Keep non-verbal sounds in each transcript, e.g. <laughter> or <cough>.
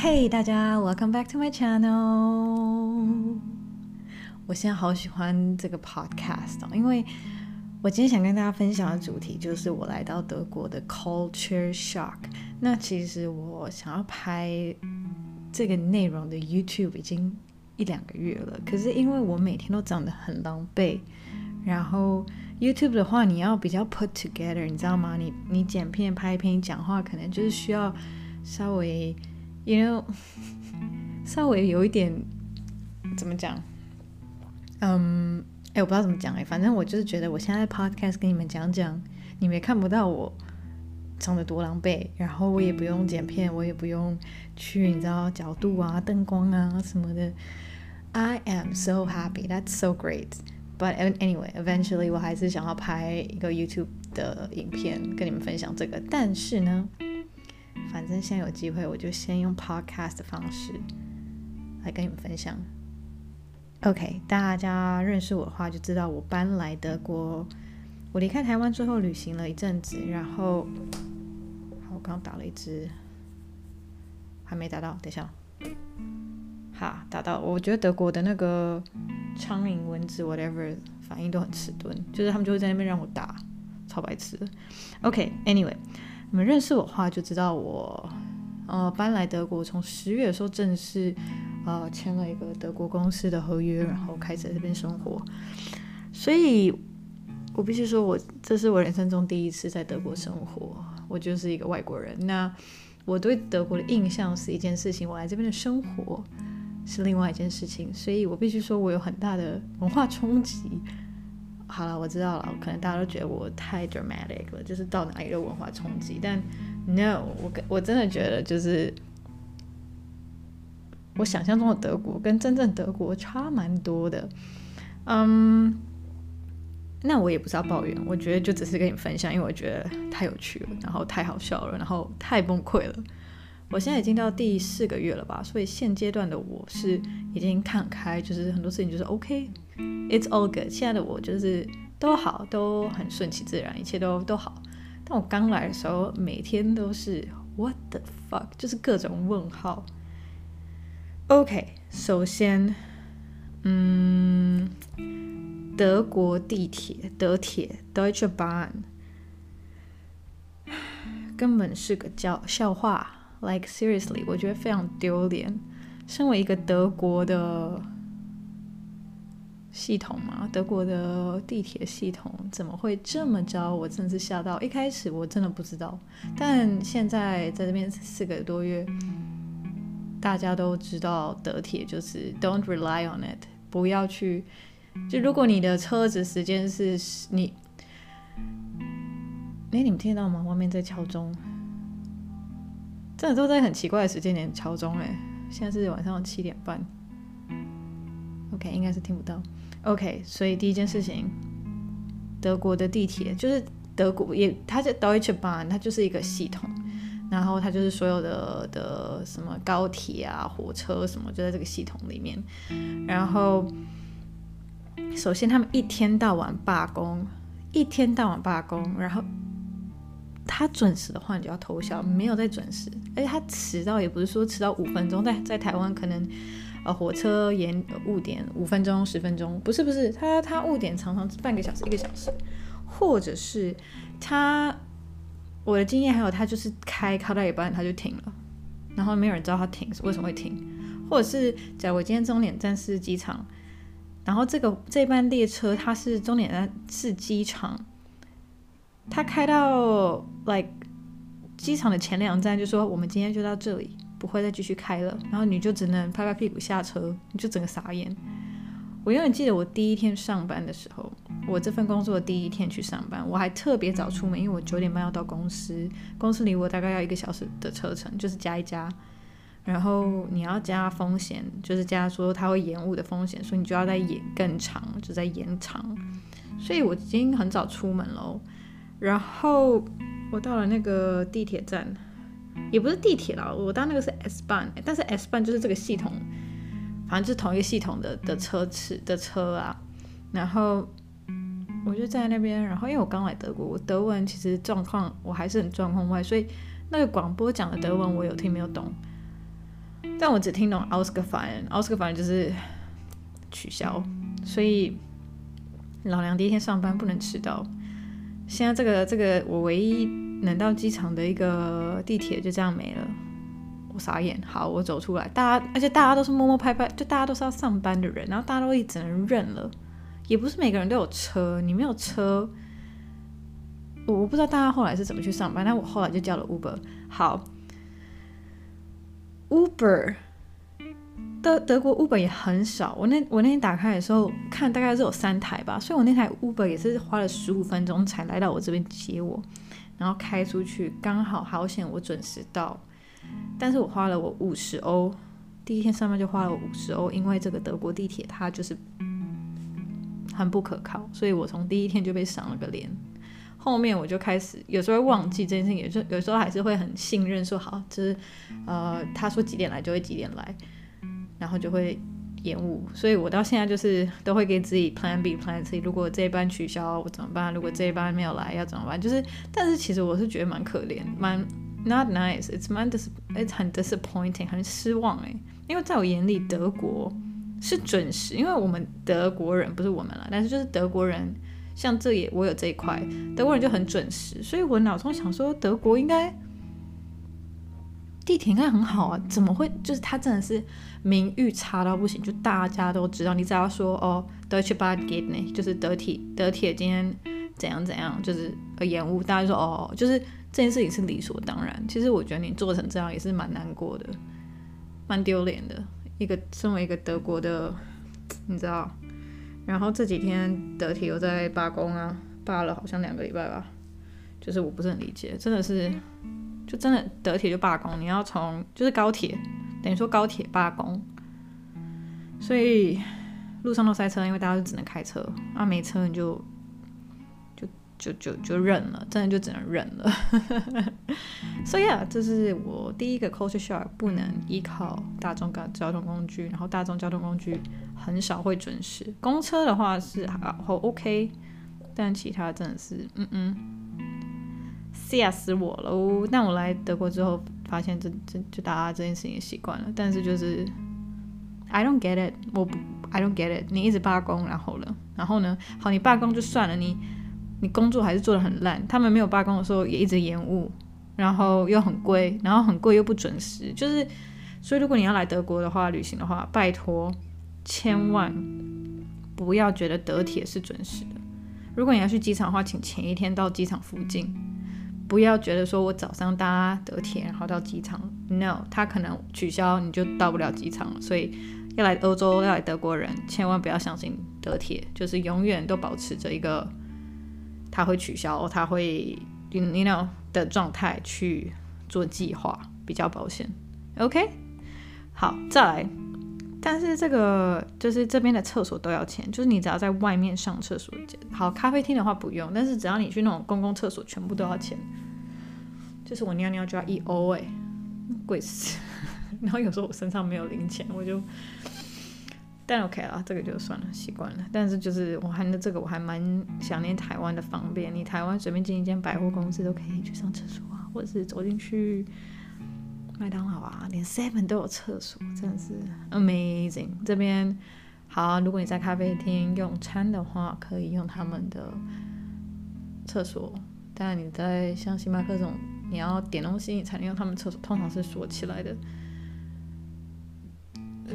Hey，大家，Welcome back to my channel。我现在好喜欢这个 podcast 哦，因为我今天想跟大家分享的主题就是我来到德国的 culture shock。那其实我想要拍这个内容的 YouTube 已经一两个月了，可是因为我每天都长得很狼狈，然后 YouTube 的话你要比较 put together，你知道吗？你你剪片、拍片、讲话，可能就是需要稍微。You know，稍微有一点怎么讲？嗯，哎，我不知道怎么讲哎，反正我就是觉得我现在 podcast 跟你们讲讲，你们也看不到我长得多狼狈，然后我也不用剪片，我也不用去你知道角度啊、灯光啊什么的。I am so happy, that's so great. But anyway, eventually 我还是想要拍一个 YouTube 的影片跟你们分享这个，但是呢。反正现在有机会，我就先用 podcast 的方式来跟你们分享。OK，大家认识我的话就知道，我搬来德国，我离开台湾之后旅行了一阵子，然后，好，我刚刚打了一支，还没打到，等一下，哈，打到。我觉得德国的那个苍蝇、蚊子 whatever 反应都很迟钝，就是他们就会在那边让我打，超白痴。OK，Anyway。你们认识我的话就知道我，呃，搬来德国，从十月的时候正式，呃，签了一个德国公司的合约，然后开始在这边生活。所以，我必须说我这是我人生中第一次在德国生活，我就是一个外国人。那我对德国的印象是一件事情，我来这边的生活是另外一件事情，所以我必须说我有很大的文化冲击。好了，我知道了，可能大家都觉得我太 dramatic 了，就是到哪里都文化冲击。但 no，我我真的觉得就是我想象中的德国跟真正德国差蛮多的。嗯，那我也不是要抱怨，我觉得就只是跟你分享，因为我觉得太有趣了，然后太好笑了，然后太崩溃了。我现在已经到第四个月了吧，所以现阶段的我是已经看开，就是很多事情就是 OK It's all good。现在的我就是都好，都很顺其自然，一切都都好。但我刚来的时候，每天都是 What the fuck，就是各种问号。OK，首先，嗯，德国地铁，德铁，Deutsche Bahn，<sighs> 根本是个叫笑话。Like seriously，我觉得非常丢脸。身为一个德国的系统嘛，德国的地铁系统怎么会这么糟？我真的是吓到。一开始我真的不知道，但现在在这边四个多月，大家都知道德铁就是 Don't rely on it，不要去。就如果你的车子时间是你，哎，你们听到吗？外面在敲钟。真的都在很奇怪的时间点敲钟哎，现在是晚上七点半。OK，应该是听不到。OK，所以第一件事情，德国的地铁就是德国也，它叫 Deutsche Bahn，它就是一个系统，然后它就是所有的的什么高铁啊、火车什么就在这个系统里面。然后，首先他们一天到晚罢工，一天到晚罢工，然后。他准时的话，你就要偷笑；没有再准时，而且他迟到也不是说迟到五分钟，在在台湾可能，呃，火车延误点五分钟、十分钟，不是不是，他他误点常常半个小时、一个小时，或者是他，我的经验还有他就是开开到一半他就停了，然后没有人知道他停是为什么会停，或者是假如我今天终点站是机场，然后这个这班列车它是终点站是机场。他开到 like 机场的前两站，就说我们今天就到这里，不会再继续开了。然后你就只能拍拍屁股下车，你就整个傻眼。我永远记得我第一天上班的时候，我这份工作第一天去上班，我还特别早出门，因为我九点半要到公司，公司离我大概要一个小时的车程，就是加一加。然后你要加风险，就是加说它会延误的风险，所以你就要再延更长，就在延长。所以我已经很早出门喽。然后我到了那个地铁站，也不是地铁啦，我到那个是 S-Bahn，但是 S-Bahn 就是这个系统，反正就是同一个系统的的车次的车啊。然后我就在那边，然后因为我刚来德国，我德文其实状况我还是很状况外，所以那个广播讲的德文我有听没有懂。但我只听懂 ausgefallen，ausgefallen 就是取消，所以老娘第一天上班不能迟到。现在这个这个我唯一能到机场的一个地铁就这样没了，我傻眼。好，我走出来，大家而且大家都是摸摸拍拍，就大家都是要上班的人，然后大家都只能认了，也不是每个人都有车，你没有车，我我不知道大家后来是怎么去上班，但我后来就叫了 Uber。好，Uber。德德国 Uber 也很少，我那我那天打开的时候看大概是有三台吧，所以我那台 Uber 也是花了十五分钟才来到我这边接我，然后开出去刚好好险我准时到，但是我花了我五十欧，第一天上班就花了我五十欧，因为这个德国地铁它就是很不可靠，所以我从第一天就被赏了个脸，后面我就开始有时候会忘记这件事情，也就有时候还是会很信任说好，就是呃他说几点来就会几点来。然后就会延误，所以我到现在就是都会给自己 plan B plan C。如果这一班取消，我怎么办？如果这一班没有来，要怎么办？就是，但是其实我是觉得蛮可怜，蛮 not nice，it's 蛮 dis，it's 很 disappointing，很失望诶。因为在我眼里，德国是准时，因为我们德国人不是我们了，但是就是德国人，像这也我有这一块，德国人就很准时，所以我脑中想说，德国应该。地铁应该很好啊，怎么会？就是它真的是名誉差到不行，就大家都知道。你只要说哦，Deutsche Bahn geht n 就是德铁德铁今天怎样怎样，就是呃延误，大家就说哦，就是这件事情是理所当然。其实我觉得你做成这样也是蛮难过的，蛮丢脸的。一个身为一个德国的，你知道，然后这几天德铁又在罢工啊，罢了好像两个礼拜吧，就是我不是很理解，真的是。就真的德铁就罢工，你要从就是高铁，等于说高铁罢工，所以路上都塞车，因为大家都只能开车啊，没车你就就就就就认了，真的就只能认了。所以啊，这是我第一个 culture shock，不能依靠大众交通工具，然后大众交通工具很少会准时，公车的话是好 OK，但其他真的是嗯嗯。吓死我了！但我来德国之后，发现这这就大家这件事情也习惯了。但是就是，I don't get it，我不，I don't get it。你一直罢工，然后呢？然后呢？好，你罢工就算了，你你工作还是做的很烂。他们没有罢工的时候也一直延误，然后又很贵，然后很贵又不准时。就是，所以如果你要来德国的话，旅行的话，拜托千万不要觉得德铁是准时的。如果你要去机场的话，请前一天到机场附近。不要觉得说我早上搭德铁然后到机场，no，他可能取消你就到不了机场了。所以要来欧洲要来德国人，千万不要相信德铁，就是永远都保持着一个他会取消，他会 you know 的状态去做计划，比较保险。OK，好，再来。但是这个就是这边的厕所都要钱，就是你只要在外面上厕所，好，咖啡厅的话不用，但是只要你去那种公共厕所，全部都要钱。就是我尿尿就要一欧哎，贵死。然后有时候我身上没有零钱，我就，但 OK 了，这个就算了，习惯了。但是就是我还这个我还蛮想念台湾的方便，你台湾随便进一间百货公司都可以去上厕所啊，或者是走进去。麦当劳啊，连 Seven 都有厕所，真的是 amazing。这边好，如果你在咖啡厅用餐的话，可以用他们的厕所。但你在像星巴克这种，你要点东西你才能用他们厕所，通常是锁起来的。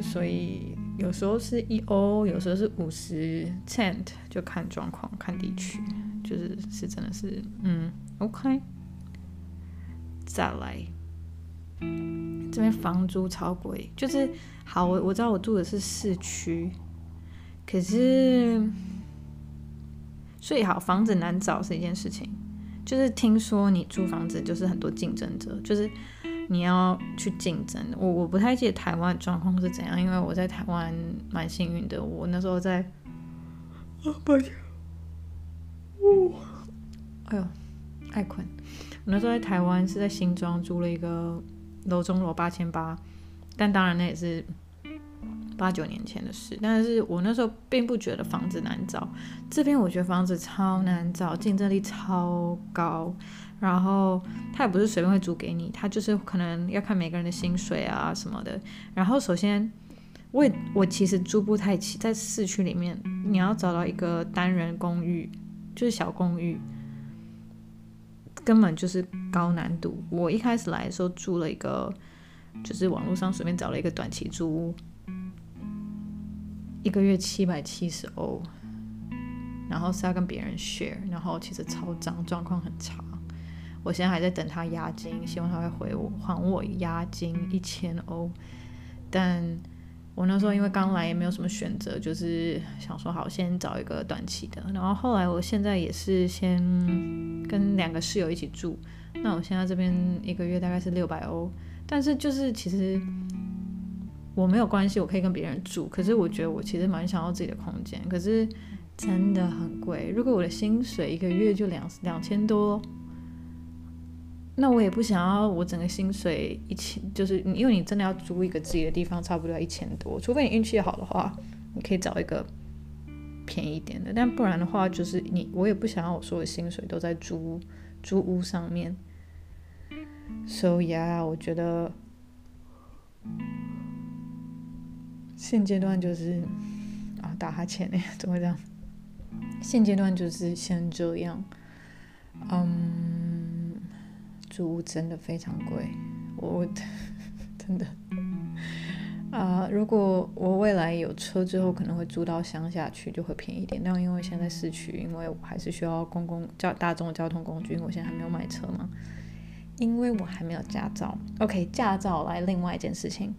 所以有时候是一欧，有时候是五十 cent，就看状况、看地区，就是是真的是嗯，OK。再来。这边房租超贵，就是好，我我知道我住的是市区，可是，所以好，房子难找是一件事情，就是听说你租房子就是很多竞争者，就是你要去竞争。我我不太记得台湾状况是怎样，因为我在台湾蛮幸运的，我那时候在，啊抱歉，哦，哎呦，爱困，我那时候在台湾是在新庄租了一个。楼中楼八千八，但当然那也是八九年前的事。但是我那时候并不觉得房子难找，这边我觉得房子超难找，竞争力超高。然后他也不是随便会租给你，他就是可能要看每个人的薪水啊什么的。然后首先，我我其实租不太起，在市区里面，你要找到一个单人公寓，就是小公寓，根本就是高难度。我一开始来的时候住了一个，就是网络上随便找了一个短期租屋，一个月七百七十欧。然后是要跟别人 share，然后其实超脏，状况很差。我现在还在等他押金，希望他会回我还我押金一千欧。但我那时候因为刚来也没有什么选择，就是想说好先找一个短期的。然后后来我现在也是先跟两个室友一起住，那我现在这边一个月大概是六百欧。但是就是其实我没有关系，我可以跟别人住。可是我觉得我其实蛮想要自己的空间，可是。真的很贵。如果我的薪水一个月就两两千多，那我也不想要我整个薪水一千，就是因为你真的要租一个自己的地方，差不多要一千多。除非你运气好的话，你可以找一个便宜一点的，但不然的话，就是你我也不想要我所有的薪水都在租租屋上面。So yeah，我觉得现阶段就是啊，打哈欠呢，<laughs> 怎么会这样？现阶段就是先这样，嗯，租屋真的非常贵，我真的啊、呃，如果我未来有车之后，可能会租到乡下去，就会便宜一点。但因为现在市区，因为我还是需要公共交大众交通工具，因为我现在还没有买车嘛，因为我还没有驾照。OK，驾照来另外一件事情。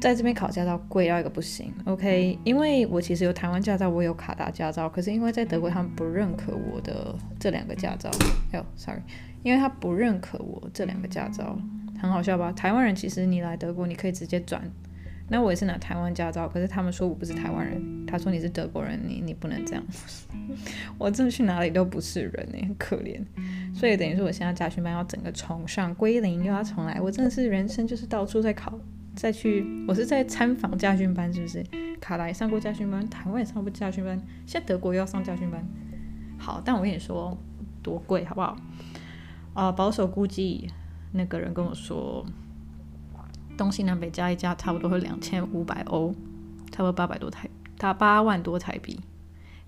在这边考驾照贵到一个不行，OK？因为我其实有台湾驾照，我有卡达驾照，可是因为在德国他们不认可我的这两个驾照，哎呦，sorry，因为他不认可我这两个驾照，很好笑吧？台湾人其实你来德国你可以直接转，那我也是拿台湾驾照，可是他们说我不是台湾人，他说你是德国人，你你不能这样，<laughs> 我真的去哪里都不是人哎，很可怜，所以等于说我现在驾训班要整个重上归零，又要重来，我真的是人生就是到处在考。再去，我是在参访驾训班，是不是？卡莱上过驾训班，台湾也上过驾训班，现在德国又要上驾训班。好，但我跟你说多贵，好不好？啊、保守估计，那个人跟我说，东西南北加一加，差不多会两千五百欧，差不多八百多台，他八万多台币，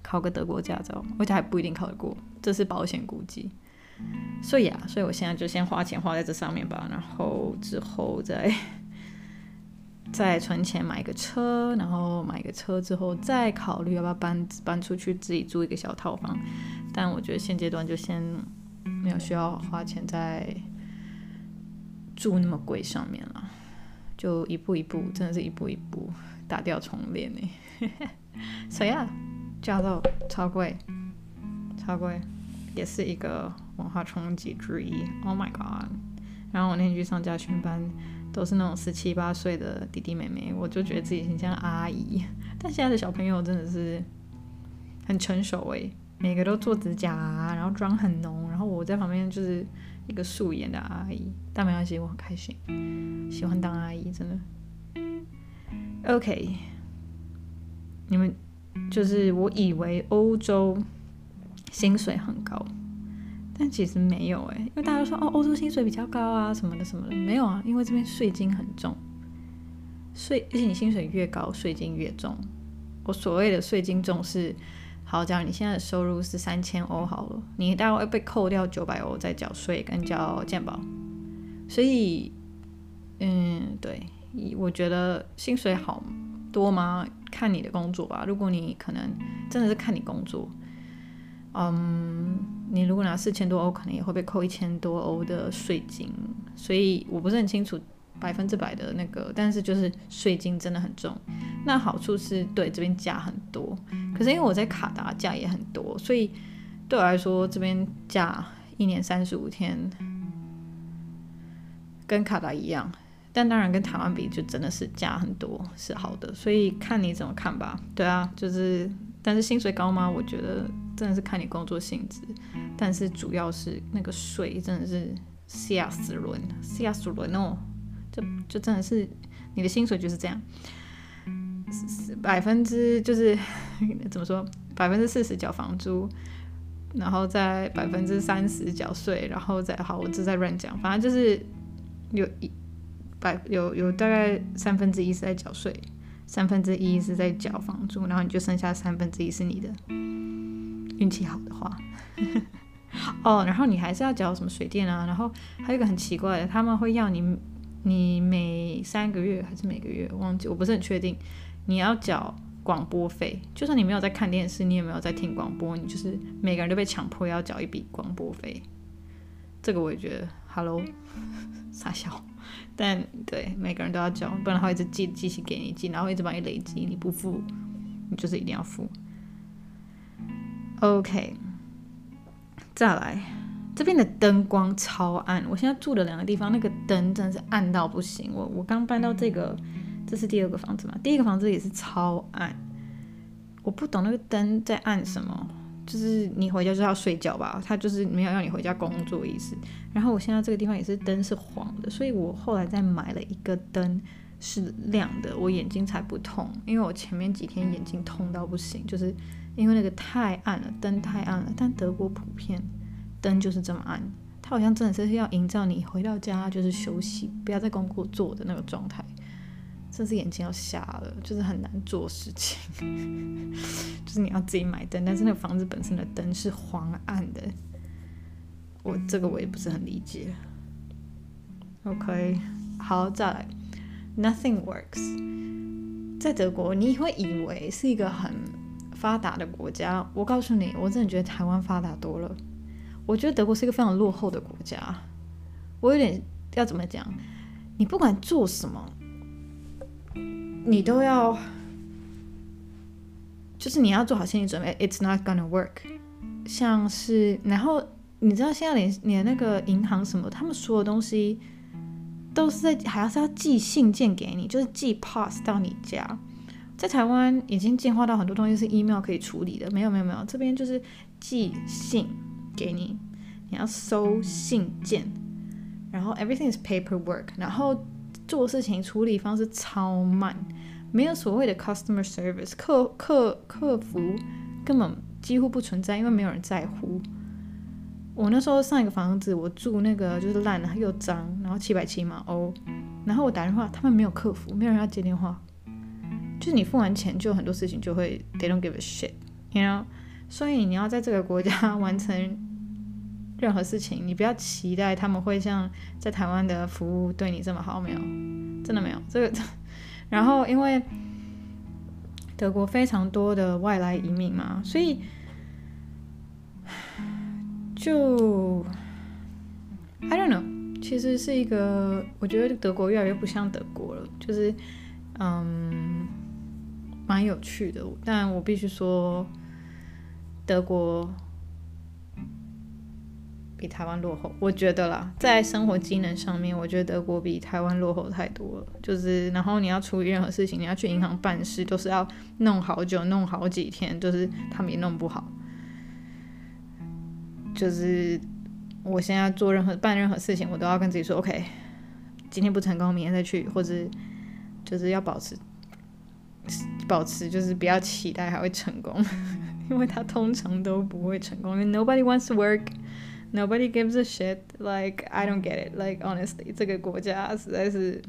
考个德国驾照，而且还不一定考得过，这是保险估计。所以啊，所以我现在就先花钱花在这上面吧，然后之后再。<laughs> 再存钱买个车，然后买个车之后再考虑要不要搬搬出去自己租一个小套房。但我觉得现阶段就先没有需要花钱在住那么贵上面了，就一步一步，真的是一步一步打掉重练呢。谁啊？驾照超贵，超贵，也是一个文化冲击之一。Oh my god！然后我那天去上家训班。都是那种十七八岁的弟弟妹妹，我就觉得自己很像阿姨。但现在的小朋友真的是很成熟诶，每个都做指甲啊，然后妆很浓，然后我在旁边就是一个素颜的阿姨。但没关系，我很开心，喜欢当阿姨，真的。OK，你们就是我以为欧洲薪水很高。但其实没有哎，因为大家都说哦，欧洲薪水比较高啊，什么的什么的，没有啊，因为这边税金很重，税而且你薪水越高，税金越重。我所谓的税金重是，好，假如你现在的收入是三千欧好了，你大概会被扣掉九百欧再缴税跟交健保，所以，嗯，对，我觉得薪水好多吗？看你的工作吧，如果你可能真的是看你工作。嗯，你如果拿四千多欧，可能也会被扣一千多欧的税金，所以我不是很清楚百分之百的那个，但是就是税金真的很重。那好处是对这边假很多，可是因为我在卡达假也很多，所以对我来说这边假一年三十五天，跟卡达一样，但当然跟台湾比就真的是假很多，是好的，所以看你怎么看吧。对啊，就是，但是薪水高吗？我觉得。真的是看你工作性质，但是主要是那个税真的是吓死人，吓死人哦！就就真的是你的薪水就是这样，百分之就是 <laughs> 怎么说，百分之四十缴房租，然后再百分之三十缴税，然后再好，我这在乱讲，反正就是有一百有有大概三分之一是在缴税，三分之一是在缴房租，然后你就剩下三分之一是你的，运气好的话，<laughs> 哦，然后你还是要缴什么水电啊，然后还有一个很奇怪的，他们会要你你每三个月还是每个月忘记，我不是很确定，你要缴。广播费，就算你没有在看电视，你也没有在听广播，你就是每个人都被强迫要缴一笔广播费。这个我也觉得，Hello，<laughs> 傻笑。但对，每个人都要缴，不然他会一直寄寄信给你寄，然后一直帮你累积，你不付，你就是一定要付。OK，再来，这边的灯光超暗。我现在住的两个地方，那个灯真的是暗到不行。我我刚搬到这个。这是第二个房子嘛？第一个房子也是超暗，我不懂那个灯在暗什么。就是你回家就是要睡觉吧，他就是没有让你回家工作意思。然后我现在这个地方也是灯是黄的，所以我后来再买了一个灯是亮的，我眼睛才不痛。因为我前面几天眼睛痛到不行，就是因为那个太暗了，灯太暗了。但德国普遍灯就是这么暗，它好像真的是要营造你回到家就是休息，不要在工作做的那个状态。甚至眼睛要瞎了，就是很难做事情。<laughs> 就是你要自己买灯，但是那个房子本身的灯是黄暗的，我这个我也不是很理解。OK，好，再来，Nothing works。在德国，你会以为是一个很发达的国家，我告诉你，我真的觉得台湾发达多了。我觉得德国是一个非常落后的国家。我有点要怎么讲？你不管做什么。你都要，就是你要做好心理准备，It's not gonna work。像是，然后你知道现在连连那个银行什么，他们所有东西都是在还要是要寄信件给你，就是寄 post 到你家。在台湾已经进化到很多东西是 email 可以处理的，没有没有没有，这边就是寄信给你，你要收信件，然后 everything is paperwork，然后。做事情处理方式超慢，没有所谓的 customer service，客客客服根本几乎不存在，因为没有人在乎。我那时候上一个房子，我住那个就是烂了又脏，然后七百七嘛欧，然后我打电话，他们没有客服，没有人要接电话，就是你付完钱就很多事情就会 they don't give a shit，you know，所以你要在这个国家完成。任何事情，你不要期待他们会像在台湾的服务对你这么好，没有，真的没有这个。然后，因为德国非常多的外来移民嘛，所以就 I don't know，其实是一个，我觉得德国越来越不像德国了，就是嗯，蛮有趣的。但我必须说，德国。比台湾落后，我觉得啦，在生活机能上面，我觉得德国比台湾落后太多了。就是，然后你要处理任何事情，你要去银行办事，都是要弄好久，弄好几天，就是他们也弄不好。就是我现在做任何办任何事情，我都要跟自己说，OK，今天不成功，明天再去，或者就是要保持保持，就是不要期待还会成功，因为他通常都不会成功，因为 nobody wants to work。Nobody gives a shit. Like I don't get it. Like honestly，这个国家实在是，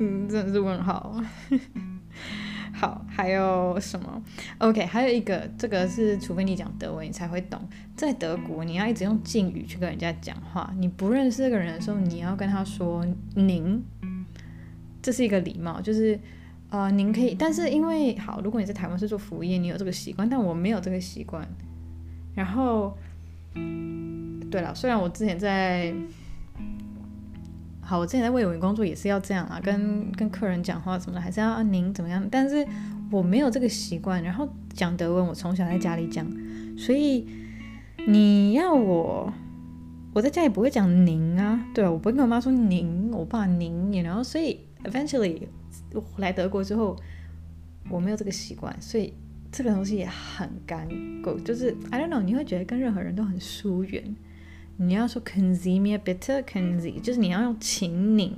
嗯，真的是问号。<laughs> 好，还有什么？OK，还有一个，这个是除非你讲德文，你才会懂。在德国，你要一直用敬语去跟人家讲话。你不认识这个人的时候，你要跟他说“您”，这是一个礼貌，就是呃，您可以。但是因为好，如果你在台湾是做服务业，你有这个习惯，但我没有这个习惯。然后。对了，虽然我之前在，好，我之前在卫武营工作也是要这样啊，跟跟客人讲话什么的，还是要您怎么样？但是我没有这个习惯。然后讲德文，我从小在家里讲，所以你要我，我在家也不会讲您啊，对啊，我不会跟我妈说您，我爸您，然后所以 eventually 我来德国之后，我没有这个习惯，所以。这个东西也很干够，就是 I don't know，你会觉得跟任何人都很疏远。你要说 Können Sie mir bitte，Können Sie，就是你要用请您，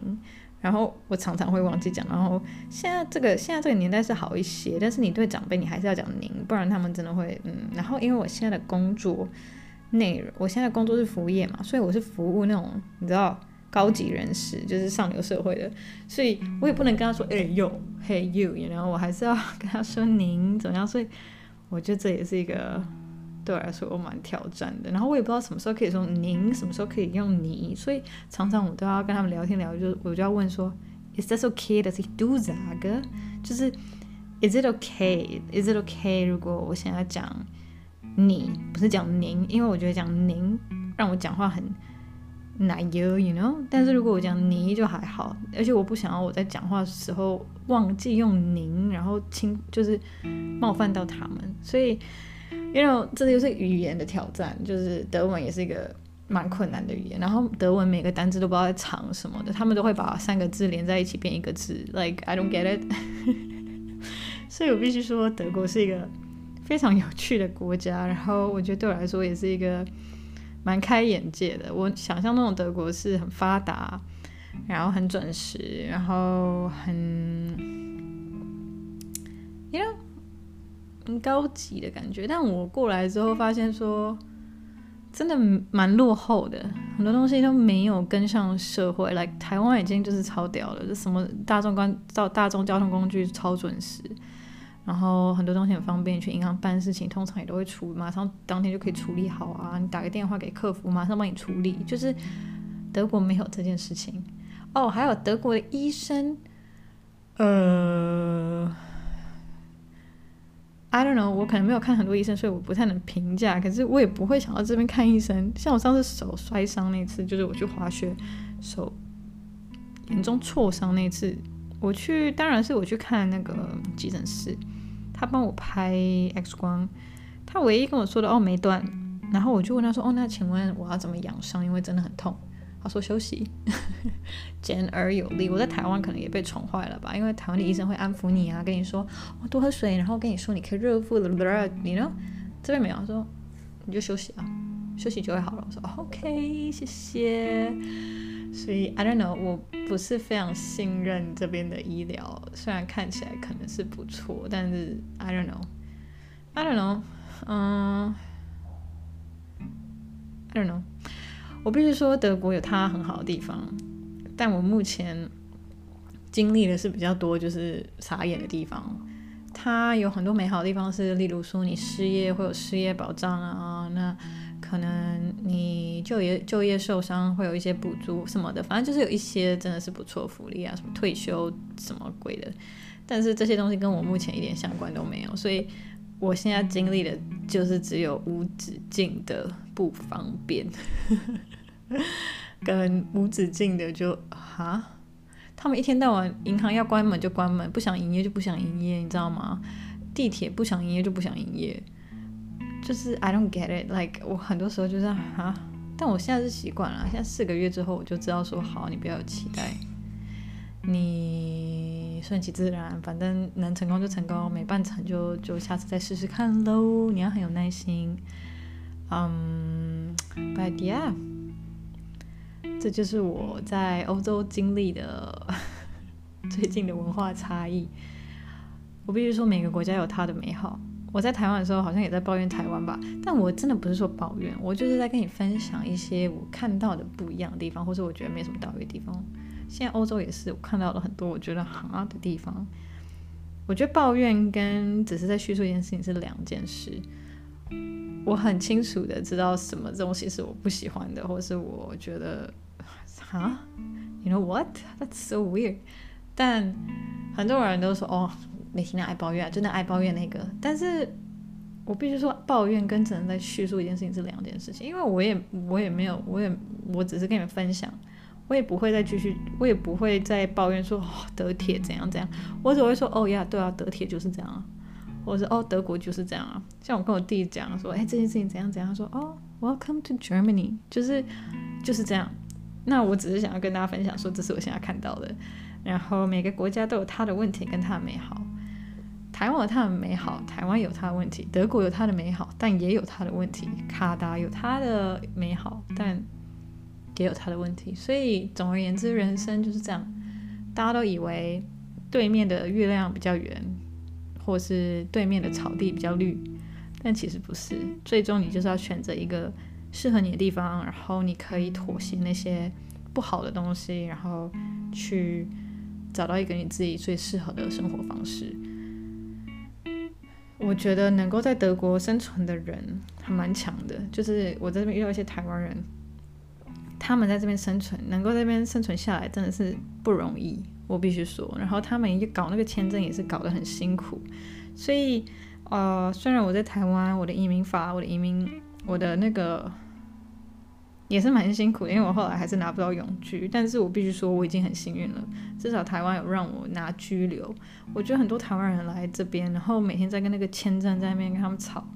然后我常常会忘记讲。然后现在这个现在这个年代是好一些，但是你对长辈你还是要讲您，不然他们真的会嗯。然后因为我现在的工作内容，我现在的工作是服务业嘛，所以我是服务那种你知道高级人士，就是上流社会的，所以我也不能跟他说哎呦嘿 you，然后我还是要跟他说您怎么样，所以我觉得这也是一个。对我来说，我蛮挑战的。然后我也不知道什么时候可以说您，什么时候可以用你，所以常常我都要跟他们聊天聊，就我就要问说，Is that okay? Does he do that? 就是 Is it okay? Is it okay? 如果我想要讲你，不是讲您，因为我觉得讲您让我讲话很奶油，you know。但是如果我讲你就还好，而且我不想要我在讲话的时候忘记用您，然后轻就是冒犯到他们，所以。，you know，这就是语言的挑战，就是德文也是一个蛮困难的语言。然后德文每个单字都不知道在藏什么的，他们都会把三个字连在一起变一个字，like I don't get it。<laughs> 所以我必须说，德国是一个非常有趣的国家。然后我觉得对我来说也是一个蛮开眼界的。我想象那种德国是很发达，然后很准时，然后很，you know。很高级的感觉，但我过来之后发现说，真的蛮落后的，很多东西都没有跟上社会。来、台湾已经就是超屌了，就什么大众关到大众交通工具超准时，然后很多东西很方便，去银行办事情通常也都会处，马上当天就可以处理好啊。你打个电话给客服，马上帮你处理。就是德国没有这件事情哦，还有德国的医生，呃。I don't know，我可能没有看很多医生，所以我不太能评价。可是我也不会想到这边看医生。像我上次手摔伤那次，就是我去滑雪，手严重挫伤那次，我去当然是我去看那个急诊室，他帮我拍 X 光，他唯一跟我说的哦没断，然后我就问他说哦那请问我要怎么养伤？因为真的很痛。他说休息，简而有力。我在台湾可能也被宠坏了吧，因为台湾的医生会安抚你啊，跟你说哦多喝水，然后跟你说你可以热敷的，你呢？这边没有，他说你就休息啊，休息就会好了。我说 OK，谢谢。所以 I don't know，我不是非常信任这边的医疗，虽然看起来可能是不错，但是 I don't know，I don't know，嗯、，I don't know。我必须说，德国有它很好的地方，但我目前经历的是比较多，就是傻眼的地方。它有很多美好的地方，是例如说你失业会有失业保障啊，那可能你就业就业受伤会有一些补助什么的，反正就是有一些真的是不错福利啊，什么退休什么鬼的。但是这些东西跟我目前一点相关都没有，所以我现在经历的就是只有无止境的不方便。跟无止境的就哈，他们一天到晚银行要关门就关门，不想营业就不想营业，你知道吗？地铁不想营业就不想营业，就是 I don't get it，like 我很多时候就是哈，但我现在是习惯了，现在四个月之后我就知道说好，你不要有期待，你顺其自然，反正能成功就成功，没办成就就下次再试试看喽。你要很有耐心，嗯，um，but yeah。这就是我在欧洲经历的 <laughs> 最近的文化差异。我必须说，每个国家有它的美好。我在台湾的时候，好像也在抱怨台湾吧，但我真的不是说抱怨，我就是在跟你分享一些我看到的不一样的地方，或是我觉得没什么道理的地方。现在欧洲也是，我看到了很多我觉得好的地方。我觉得抱怨跟只是在叙述一件事情是两件事。我很清楚的知道什么东西是我不喜欢的，或是我觉得。哈，You know what? That's so weird。但很多人都说哦，每天爱抱怨，真的爱抱怨那个。但是我必须说，抱怨跟只能在叙述一件事情是两件事情。因为我也我也没有，我也我只是跟你们分享，我也不会再继续，我也不会再抱怨说哦，德铁怎样怎样。我只会说哦呀，对啊，德铁就是这样啊，或者是哦，德国就是这样啊。像我跟我弟讲说，哎，这件事情怎样怎样，他说哦，Welcome to Germany，就是就是这样。那我只是想要跟大家分享说，这是我现在看到的。然后每个国家都有它的问题跟它的美好。台湾有它的美好，台湾有它的问题；德国有它的美好，但也有它的问题。卡达有它的美好，但也有它的问题。所以总而言之，人生就是这样。大家都以为对面的月亮比较圆，或是对面的草地比较绿，但其实不是。最终你就是要选择一个适合你的地方，然后你可以妥协那些不好的东西，然后去找到一个你自己最适合的生活方式。我觉得能够在德国生存的人还蛮强的，就是我在这边遇到一些台湾人，他们在这边生存，能够在这边生存下来真的是不容易，我必须说。然后他们也搞那个签证也是搞得很辛苦，所以呃，虽然我在台湾，我的移民法，我的移民，我的那个。也是蛮辛苦，因为我后来还是拿不到永居，但是我必须说我已经很幸运了，至少台湾有让我拿居留。我觉得很多台湾人来这边，然后每天在跟那个签证在那边跟他们吵，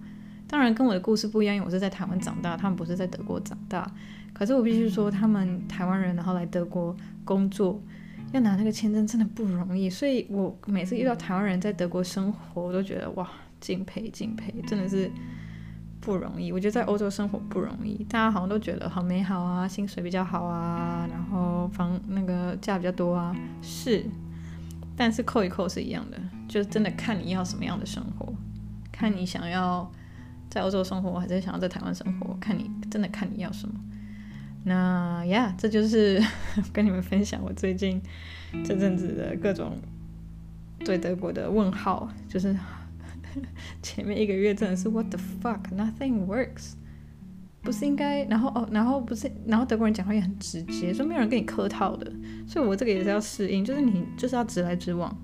当然跟我的故事不一样，因为我是在台湾长大，他们不是在德国长大。可是我必须说，他们台湾人然后来德国工作，要拿那个签证真的不容易，所以我每次遇到台湾人在德国生活，我都觉得哇，敬佩敬佩，真的是。不容易，我觉得在欧洲生活不容易。大家好像都觉得好美好啊，薪水比较好啊，然后房那个价比较多啊，是。但是扣一扣是一样的，就真的看你要什么样的生活，看你想要在欧洲生活，还是想要在台湾生活，看你真的看你要什么。那呀，这就是 <laughs> 跟你们分享我最近这阵子的各种对德国的问号，就是。<laughs> 前面一个月真的是 What the fuck, nothing works，不是应该，然后哦，然后不是，然后德国人讲话也很直接，说没有人跟你客套的，所以我这个也是要适应，就是你就是要直来直往，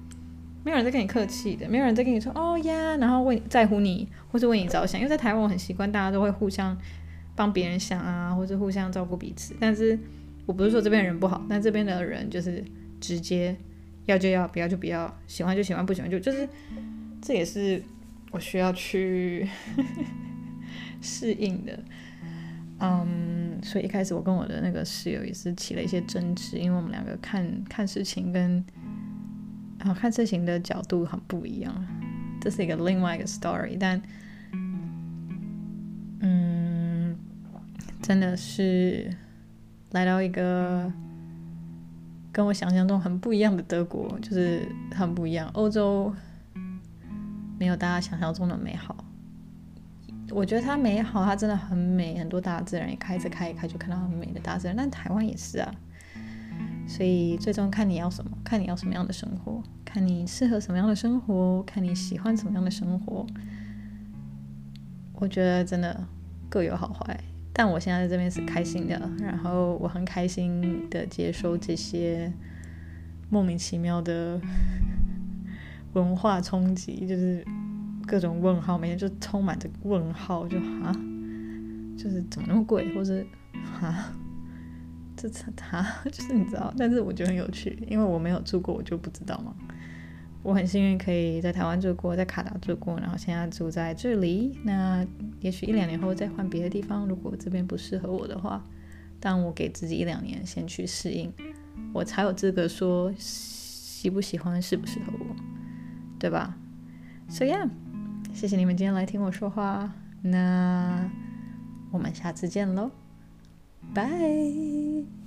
没有人在跟你客气的，没有人在跟你说哦呀，然后为在乎你或是为你着想，因为在台湾我很习惯大家都会互相帮别人想啊，或是互相照顾彼此，但是我不是说这边的人不好，但这边的人就是直接要就要，不要就不要，喜欢就喜欢，不喜欢就就是这也是。我需要去 <laughs> 适应的，嗯，所以一开始我跟我的那个室友也是起了一些争执，因为我们两个看看事情跟啊看事情的角度很不一样，这是一个另外一个 story，但嗯，真的是来到一个跟我想象中很不一样的德国，就是很不一样，欧洲。没有大家想象中的美好，我觉得它美好，它真的很美，很多大自然也开着开一开就看到很美的大自然。但台湾也是啊，所以最终看你要什么，看你要什么样的生活，看你适合什么样的生活，看你喜欢什么样的生活。我觉得真的各有好坏，但我现在在这边是开心的，然后我很开心的接受这些莫名其妙的。文化冲击就是各种问号，每天就充满着问号，就啊，就是怎么那么贵，或者啊，这他、<laughs> 就是你知道，但是我觉得很有趣，因为我没有住过，我就不知道嘛。我很幸运可以在台湾住过，在卡达住过，然后现在住在这里。那也许一两年后再换别的地方，如果这边不适合我的话，但我给自己一两年先去适应，我才有资格说喜不喜欢，适不适合我。对吧？So yeah，谢谢你们今天来听我说话，那我们下次见喽，拜。